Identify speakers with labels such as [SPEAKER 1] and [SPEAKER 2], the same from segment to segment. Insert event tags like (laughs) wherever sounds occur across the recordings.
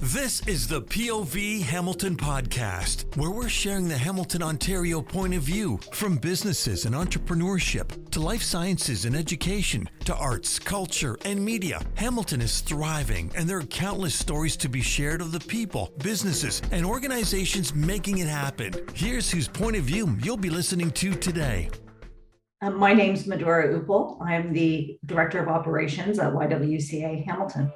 [SPEAKER 1] This is the POV Hamilton podcast, where we're sharing the Hamilton, Ontario point of view from businesses and entrepreneurship to life sciences and education to arts, culture, and media. Hamilton is thriving, and there are countless stories to be shared of the people, businesses, and organizations making it happen. Here's whose point of view you'll be listening to today.
[SPEAKER 2] Uh, my name's Medora Uppal. I'm the Director of Operations at YWCA Hamilton.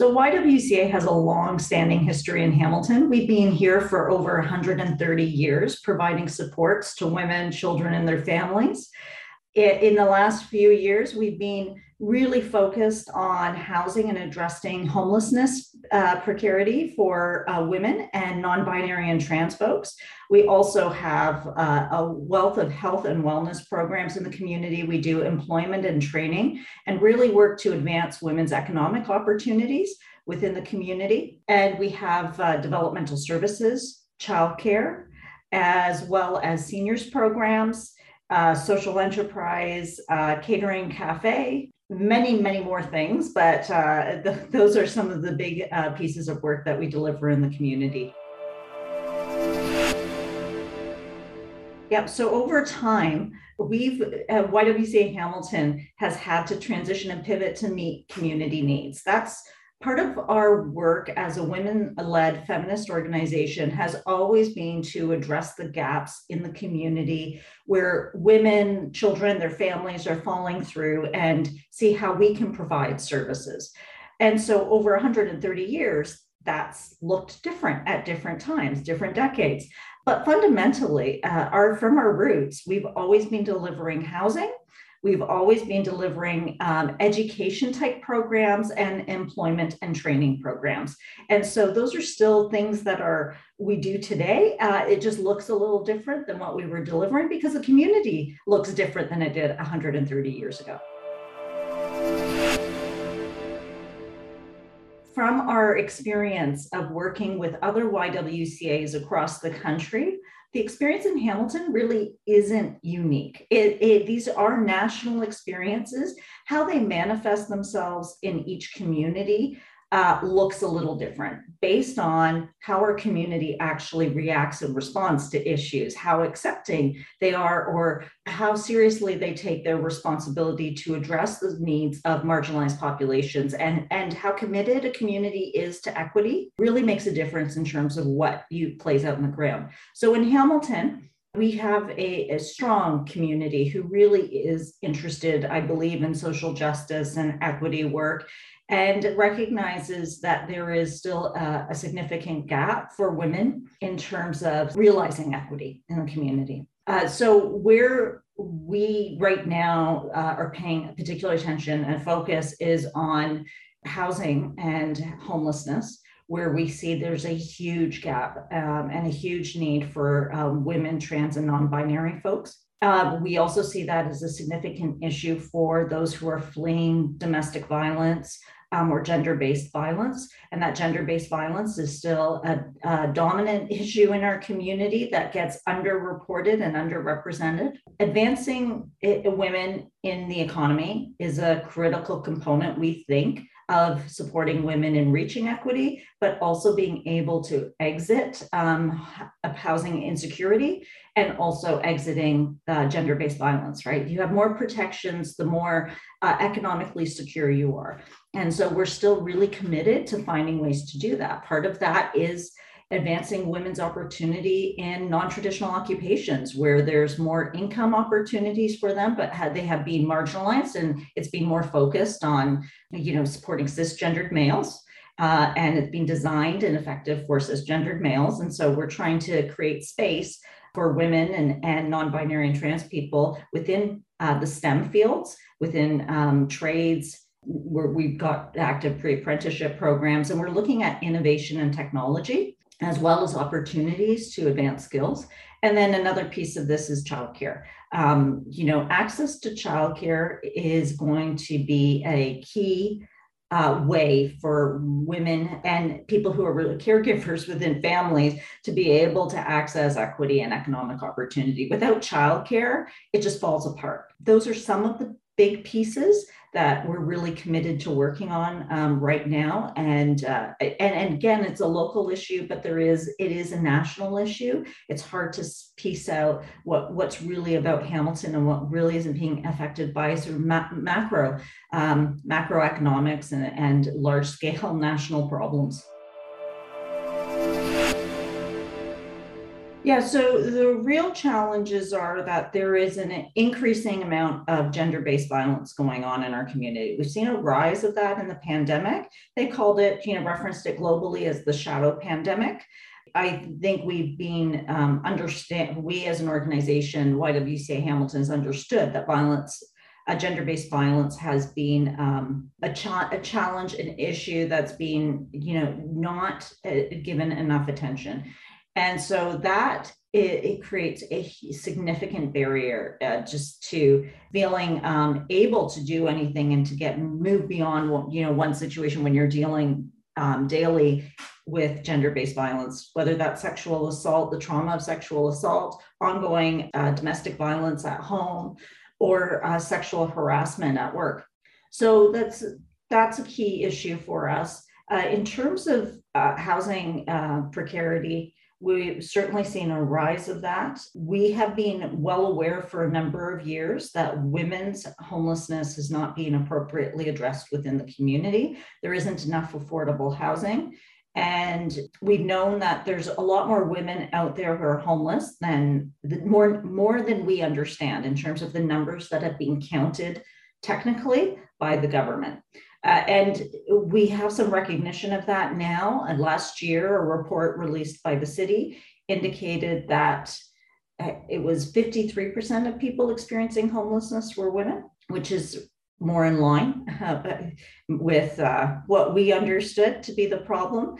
[SPEAKER 2] So YWCA has a long-standing history in Hamilton. We've been here for over 130 years, providing supports to women, children, and their families. In the last few years, we've been really focused on housing and addressing homelessness uh, precarity for uh, women and non-binary and trans folks. We also have uh, a wealth of health and wellness programs in the community. We do employment and training and really work to advance women's economic opportunities within the community. And we have uh, developmental services, childcare, as well as seniors programs, uh, social enterprise, uh, catering cafe, many, many more things. But uh, the, those are some of the big uh, pieces of work that we deliver in the community. Yep. So over time, we've uh, YWCA Hamilton has had to transition and pivot to meet community needs. That's part of our work as a women-led feminist organization has always been to address the gaps in the community where women, children, their families are falling through and see how we can provide services. And so over 130 years, that's looked different at different times, different decades. But fundamentally, uh, our from our roots, we've always been delivering housing. We've always been delivering um, education type programs and employment and training programs. And so those are still things that are we do today. Uh, it just looks a little different than what we were delivering because the community looks different than it did 130 years ago. from our experience of working with other YWCAs across the country, the experience in Hamilton really isn't unique. It, it, these are national experiences. How they manifest themselves in each community uh, looks a little different based on how our community actually reacts and responds to issues, how accepting they are, or how seriously they take their responsibility to address the needs of marginalized populations, and, and how committed a community is to equity really makes a difference in terms of what you plays out in the ground. So in Hamilton, we have a, a, strong community who really is interested, I believe, in social justice and equity work and recognizes that there is still a, a, significant gap for women in terms of realizing equity in the community. Uh, so, where we right now uh, are paying particular attention and focus is on housing and homelessness, where we see there's a huge gap um, and a huge need for um, women, trans, and non binary folks. Uh, we also see that as a significant issue for those who are fleeing domestic violence, um, or gender-based violence. And that gender-based violence is still a, a, dominant (laughs) issue in our community that gets underreported and underrepresented. Advancing it, women in the economy is a critical component, we think, of supporting women in reaching equity, but also being able to exit um, housing insecurity and also exiting uh, gender based violence, right? You have more protections the more uh, economically secure you are. And so we're still really committed to finding ways to do that. Part of that is advancing women's opportunity in non-traditional occupations where there's more income opportunities for them but they have been marginalized and it's been more focused on you know supporting cisgendered males uh, and it's been designed and effective for cisgendered males and so we're trying to create space for women and, and non-binary and trans people within uh, the stem fields within um, trades where we've got active pre-apprenticeship programs and we're looking at innovation and technology as well as opportunities to advance skills. And then another piece of this is childcare. Um, you know, access to childcare is going to be a key uh, way for women and people who are really caregivers within families to be able to access equity and economic opportunity. Without childcare, it just falls apart. Those are some of the big pieces that we're really committed to working on um, right now. And, uh, and and again, it's a local issue, but there is it is a national issue. It's hard to piece out what what's really about Hamilton and what really isn't being affected by sort of ma- macro um, macroeconomics and, and large scale (laughs) national problems. Yeah, so the real challenges are that there is an increasing amount of gender based violence going on in our community. We've seen a rise of that in the pandemic. They called it, you know, referenced it globally as the shadow pandemic. I think we've been um, understand we as an organization, YWCA Hamilton, has understood that violence, uh, gender-based violence, has been um, a, cha- a challenge, an issue that's been, you know, not uh, given enough attention. And so that it, it creates a significant barrier uh, just to feeling um, able to do anything and to get move beyond you know one situation when you're dealing um, daily with gender-based violence, whether that's sexual assault, the trauma of sexual assault, ongoing uh, domestic violence at home, or uh, sexual harassment at work. So that's that's a key issue for us. Uh, in terms of uh, housing uh, precarity, We've certainly seen a rise of that. We have been well aware for a number of years that women's homelessness is not being appropriately addressed within the community. There isn't enough affordable housing. And we've known that there's a lot more women out there who are homeless than more, more than we understand in terms of the numbers that have been counted technically by the government. Uh, and we have some recognition of that now. And last year, a report released by the city indicated that uh, it was 53% of people experiencing homelessness were women, which is more in line uh, with uh, what we understood to be the problem.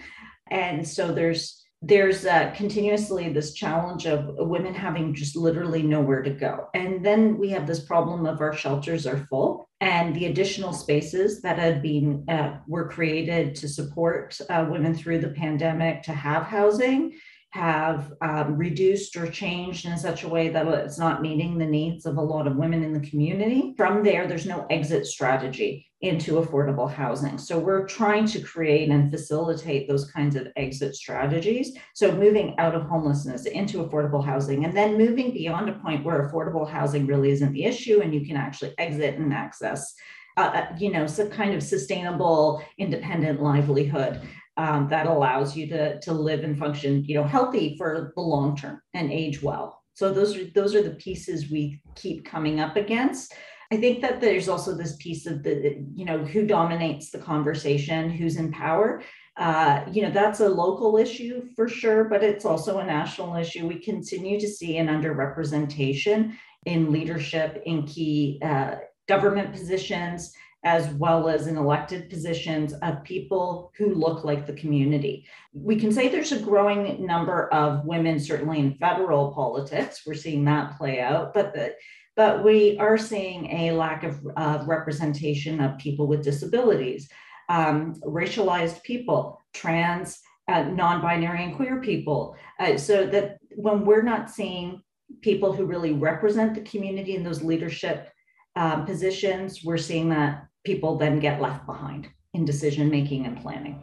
[SPEAKER 2] And so there's there's uh, continuously this challenge of women having just literally nowhere to go. And then we have this problem of our shelters are full and the additional spaces that had been uh, were created to support uh, women through the pandemic to have housing have um, reduced or changed in such a way that it's not meeting the needs of a lot of women in the community. From there, there's no exit strategy into affordable housing. So we're trying to create and facilitate those kinds of exit strategies. So moving out of homelessness into affordable housing and then moving beyond a point where affordable housing really isn't the issue and you can actually exit and access uh, uh you know, some kind of sustainable, independent livelihood um, that allows you to, to live and function, you know, healthy for the long term and age well. So those are those are the pieces we keep coming up against. I think that there's also this piece of the, you know, who dominates the conversation, who's in power. Uh, you know, that's a local issue for sure, but it's also a national issue. We continue to see an underrepresentation in leadership in key uh, government positions as well as in elected positions of people who look like the community. We can say there's a growing number of women, certainly in federal politics. We're seeing that play out, but the, but we are seeing a lack of uh, representation of people with disabilities, um, racialized people, trans, uh, non-binary, and queer people. Uh, so that when we're not seeing people who really represent the community in those leadership um, positions, we're seeing that people then get left behind in decision making and planning.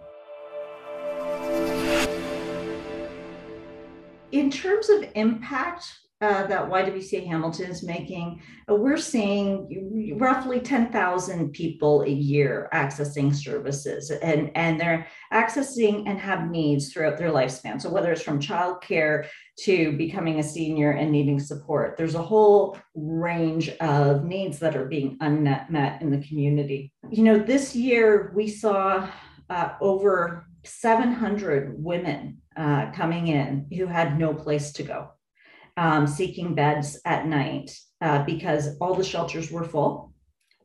[SPEAKER 2] In terms of impact, uh, that YWCA Hamilton is making, uh, we're seeing roughly 10,000 people a year accessing services, and, and they're accessing and have needs throughout their lifespan. So, whether it's from childcare to becoming a senior and needing support, there's a whole range of needs that are being unmet in the community. You know, this year we saw uh, over 700 women uh, coming in who had no place to go um, seeking beds at night uh, because all the shelters were full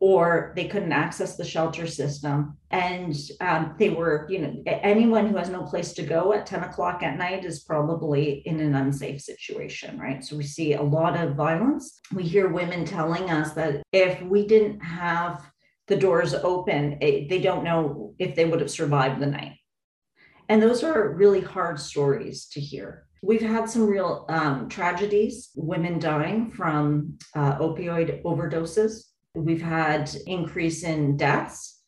[SPEAKER 2] or they couldn't access the shelter system. And um, they were, you know, anyone who has no place to go at 10 o'clock at night is probably in an unsafe situation, right? So we see a lot of violence. We hear women telling us that if we didn't have the doors open, it, they don't know if they would have survived the night. And those are really hard stories to hear. We've had some real um, tragedies, women dying from uh, opioid overdoses We've had increase in deaths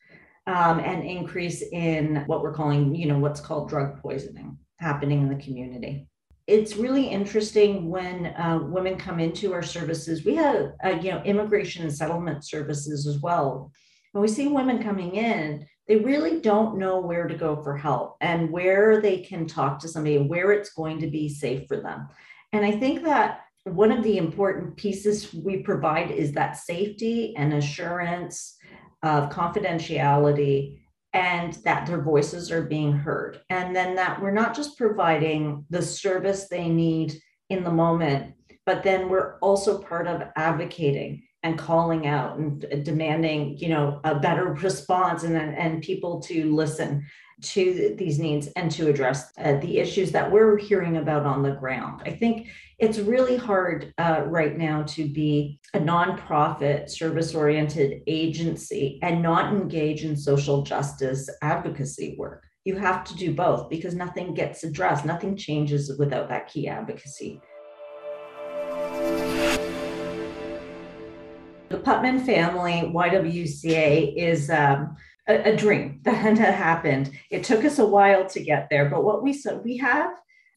[SPEAKER 2] um, and increase in what we're calling, you know, what's called drug poisoning happening in the community. It's really interesting when uh, women come into our services. We have, uh, you know, immigration and settlement services as well. When we see women coming in, they really don't know where to go for help and where they can talk to somebody and where it's going to be safe for them. And I think that one of the important pieces we provide is that safety and assurance of confidentiality and that their voices are being heard. And then that we're not just providing the service they need in the moment, but then we're also part of advocating and calling out and demanding, you know, a better response and, and people to listen to these needs and to address uh, the issues that we're hearing about on the ground. I think it's really hard uh, right now to be a nonprofit service oriented agency and not engage in social justice advocacy work. You have to do both because nothing gets addressed, nothing changes without that key advocacy. The Putman family YWCA is um, a, a dream (laughs) that had happened. It took us a while to get there, but what we saw, we have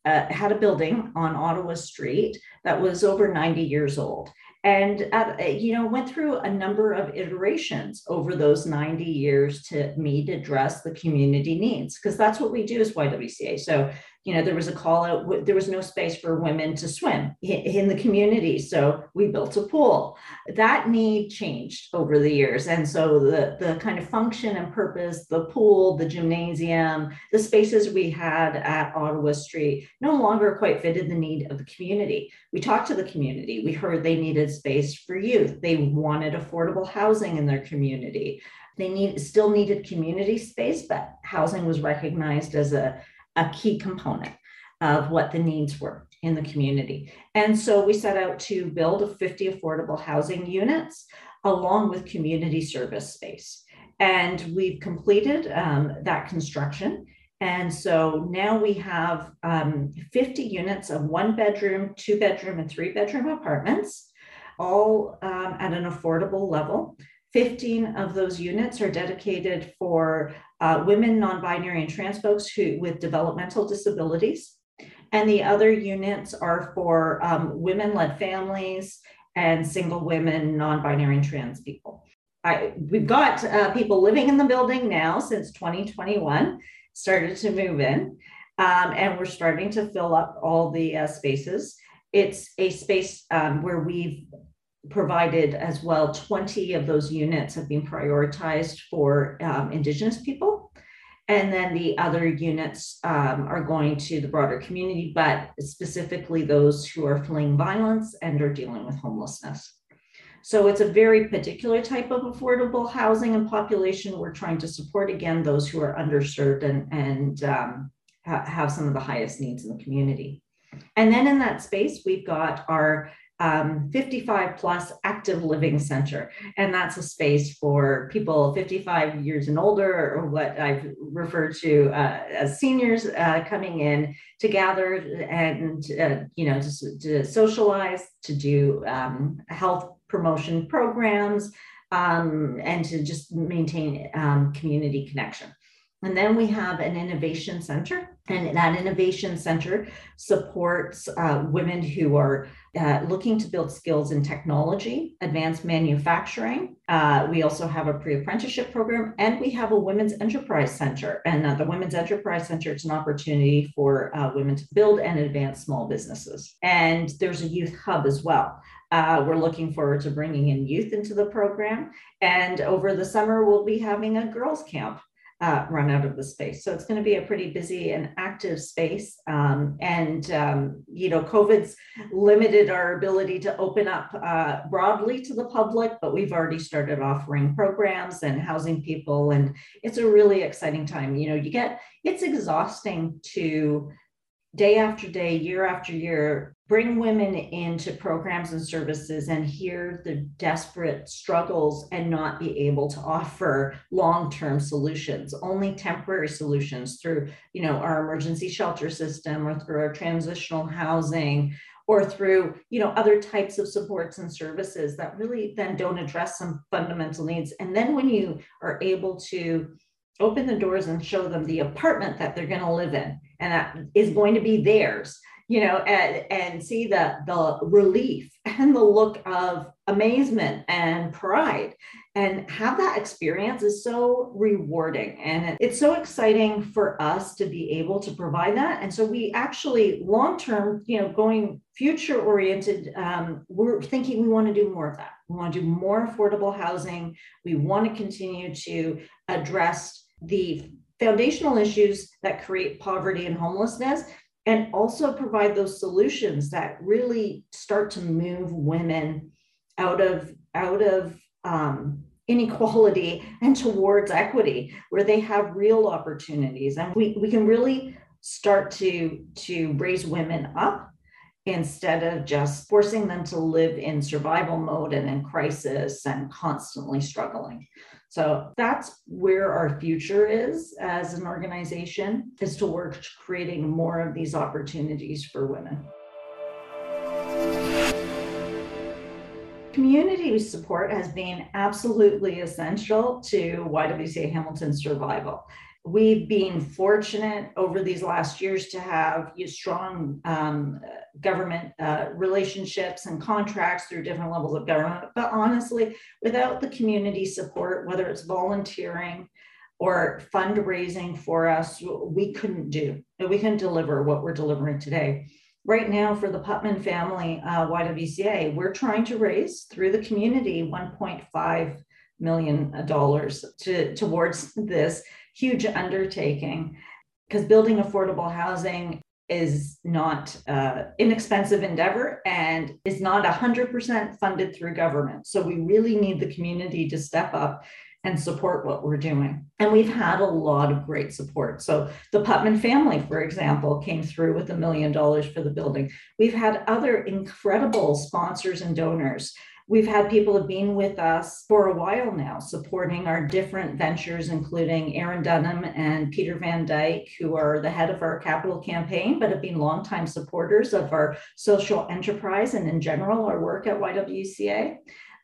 [SPEAKER 2] uh, had a building on Ottawa Street that was over 90 years old and uh, you know went through a number of iterations over those 90 years to meet address the community needs because that's what we do as ywca so you know, there was a call out, there was no space for women to swim in the community. So we built a pool. That need changed over the years. And so the, the kind of function and purpose, the pool, the gymnasium, the spaces we had at Ottawa Street no longer quite fitted the need of the community. We talked to the community. We heard they needed space for youth. They wanted affordable housing in their community. They need still needed community space, but housing was recognized as a a key component of what the needs were in the community. And so we set out to build 50 affordable housing units along with community service space. And we've completed um, that construction. And so now we have um, 50 units of one bedroom, two bedroom, and three bedroom apartments, all um, at an affordable level. 15 of those units are dedicated for uh, women, non-binary, and trans folks who with developmental disabilities. And the other units are for um, women-led families and single women, non-binary, and trans people. I, we've got uh, people living in the building now since 2021, started to move in, um, and we're starting to fill up all the uh, spaces. It's a space um, where we've provided as well 20 of those units have been prioritized for um, indigenous people. And then the other units um, are going to the broader community but specifically those who are fleeing violence and are dealing with homelessness. So it's a very particular type of affordable housing and population we're trying to support again those who are underserved and, and um, ha- have some of the highest needs in the community. And then in that space we've got our um, 55 plus active living center. And that's a space for people 55 years and older, or what I've referred to uh, as seniors uh, coming in to gather and, uh, you know, to, to, socialize, to do um, health promotion programs, um, and to just maintain um, community connection. And then we have an innovation center, and that innovation center supports uh, women who are uh, looking to build skills in technology, advanced manufacturing. Uh, we also have a pre apprenticeship program, and we have a women's enterprise center. And uh, the Women's Enterprise Center is an opportunity for uh, women to build and advance small businesses. And there's a youth hub as well. Uh, we're looking forward to bringing in youth into the program. And over the summer, we'll be having a girls' camp uh, run out of the space. So it's going to be a pretty busy and active space. Um, and, um, you know, COVID's limited our ability to open up uh, broadly to the public, but we've already started offering programs and housing people. And it's a really exciting time. You know, you get, it's exhausting to day after day, year after year, bring women into programs and services and hear the desperate struggles and not be able to offer long-term solutions only temporary solutions through you know our emergency shelter system or through our transitional housing or through you know other types of supports and services that really then don't address some fundamental needs. And then when you are able to open the doors and show them the apartment that they're going to live in and that is going to be theirs you know and, and see the the relief (laughs) and the look of amazement and pride. And have that experience is so rewarding and it's so exciting for us to be able to provide that. And so we actually long term you know going future oriented um, we're thinking we want to do more of that. We want to do more affordable housing. We want to continue to address the foundational issues that create poverty and homelessness and also provide those solutions that really start to move women out of out of um, inequality (laughs) and towards equity where they have real opportunities. And we, we can really start to to raise women up instead of just forcing them to live in survival mode and in crisis and constantly struggling so that's where our future is as an organization is to work creating more of these opportunities for women. Community support has been absolutely essential to YWCA Hamilton's survival we've been fortunate over these last years to have strong um, government uh, relationships and contracts through different levels of government. But honestly, without the community support, whether it's volunteering or fundraising for us, we couldn't do. We couldn't deliver what we're delivering today. Right now, for the Putman family uh, YWCA, we're trying to raise through the community 1.5 million dollars to, towards this huge undertaking because building affordable housing is not uh, inexpensive endeavor and is not 100% funded through government. So we really need the community to step up and support what we're doing. And we've had a lot of great support. So the Putman family, for example, came through with a million dollars for the building. We've had other incredible sponsors and donors We've had people have been with us for a while now, supporting our different ventures, including Aaron Dunham and Peter Van Dyke, who are the head of our capital campaign, but have been longtime supporters of our social enterprise and in general our work at YWCA.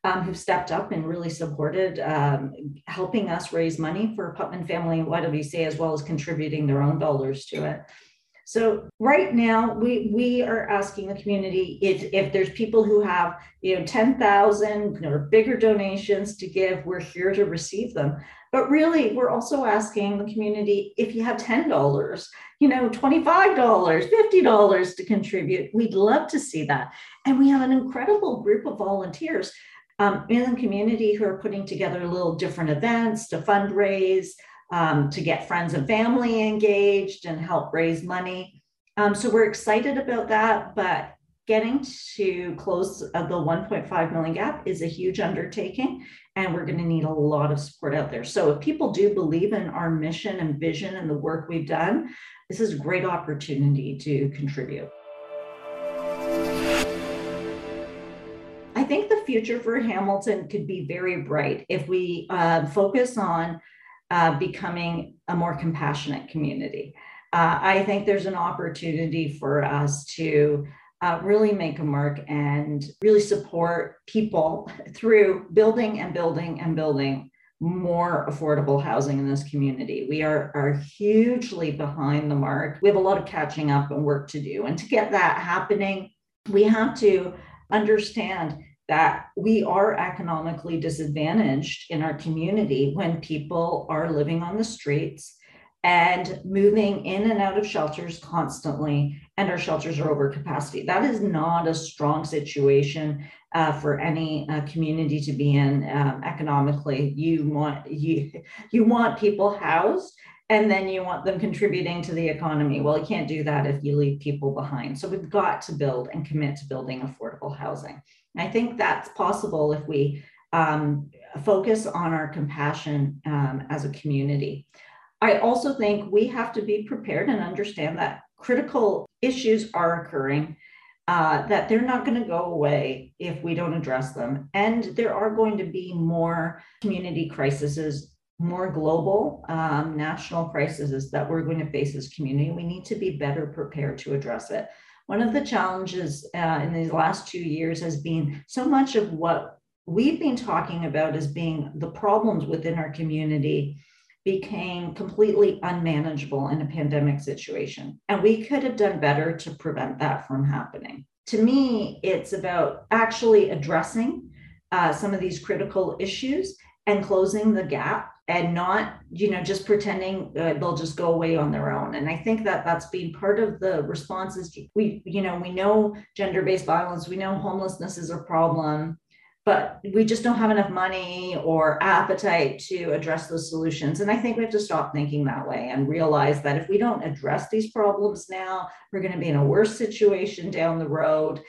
[SPEAKER 2] Um, who've stepped up and really supported um, helping us raise money for Putman Family and YWCA, as well as contributing their own dollars to it. So right now, we we are asking the community if if there's people who have you know ten thousand or bigger donations to give, we're here to receive them. But really, we're also asking the community if you have ten dollars, you know, twenty five dollars, fifty dollars to contribute. We'd love to see that, and we have an incredible group of volunteers um, in the community who are putting together little different events to fundraise um, to get friends and family engaged and help raise money. Um, so we're excited about that, but getting to close the 1.5 million gap is a huge undertaking and we're going to need a lot of support out there. So if people do believe in our mission and vision and the work we've done, this is a great opportunity to contribute. I think the future for Hamilton could be very bright if we uh, focus on uh, becoming a more compassionate community. Uh, I think there's an opportunity for us to uh, really make a mark and really support people (laughs) through building and building and building more affordable housing in this community. We are, are hugely behind the mark. We have a lot of catching up and work to do. And to get that happening, we have to understand that we are economically disadvantaged in our community when people are living on the streets and moving in and out of shelters constantly, and our shelters are over capacity. That is not a strong situation uh, for any uh, community to be in um, economically. You want you you want people housed, and then you want them contributing to the economy. Well, you can't do that if you leave people behind. So we've got to build and commit to building affordable housing. I think that's possible if we um, focus on our compassion um, as a community. I also think we have to be prepared and understand that critical issues are occurring, uh, that they're not going to go away if we don't address them. And there are going to be more community crises, more global um, national crises that we're going to face as community. We need to be better prepared to address it. One of the challenges uh, in these last two years has been so much of what we've been talking about as being the problems within our community became completely unmanageable in a pandemic situation. And we could have done better to prevent that from happening. To me, it's about actually addressing uh, some of these critical issues and closing the gap and not you know just pretending uh, they'll just go away on their own and i think that that's been part of the responses we you know we know gender-based violence we know homelessness is a problem but we just don't have enough money or appetite to address those solutions. And I think we have to stop thinking that way and realize that if we don't address these problems now, we're going to be in a worse situation down the road.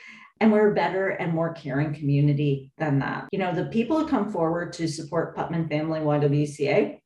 [SPEAKER 2] And we're a better and more caring community than that. You know, the people who come forward to support Putman Family YWCA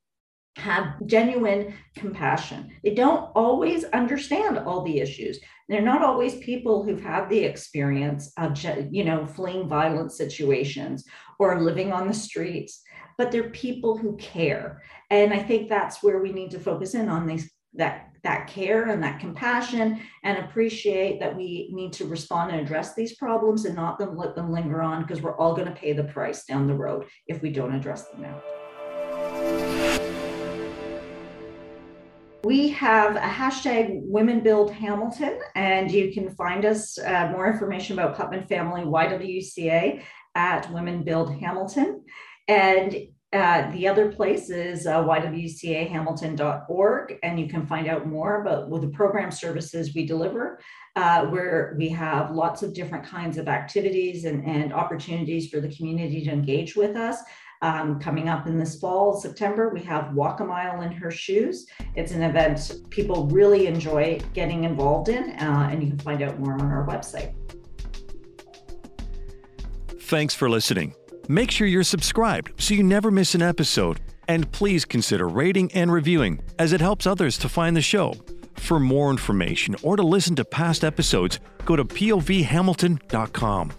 [SPEAKER 2] have genuine compassion. They don't always understand all the issues. They're not always people who've had the experience of, you know, fleeing violent situations or living on the streets, but they're people who care. And I think that's where we need to focus in on these that that care and that compassion and appreciate that we need to respond and address these problems and not them let them linger on because we're all going to pay the price down the road if we don't address them now. We have a hashtag Women Build Hamilton, and you can find us uh, more information about Putman Family YWCA at Women Build Hamilton. And uh, the other place is uh, ywcahamilton.org, and you can find out more about well, the program services we deliver, uh, where we have lots of different kinds of activities and, and opportunities for the community to engage with us. Um, coming up in this fall, September, we have Walk a Mile in Her Shoes. It's an event people really enjoy getting involved in, uh, and you can find out more on our website.
[SPEAKER 1] Thanks for listening. Make sure you're subscribed so you never miss an episode. And please consider rating and reviewing as it helps others to find the show. For more information or to listen to past episodes, go to povhamilton.com.